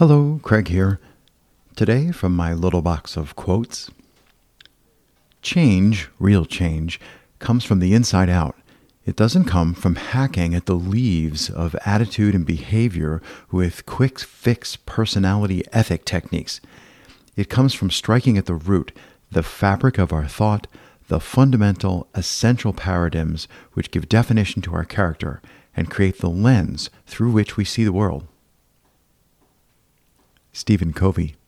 Hello, Craig here. Today, from my little box of quotes Change, real change, comes from the inside out. It doesn't come from hacking at the leaves of attitude and behavior with quick fix personality ethic techniques. It comes from striking at the root, the fabric of our thought, the fundamental, essential paradigms which give definition to our character and create the lens through which we see the world. Stephen Covey.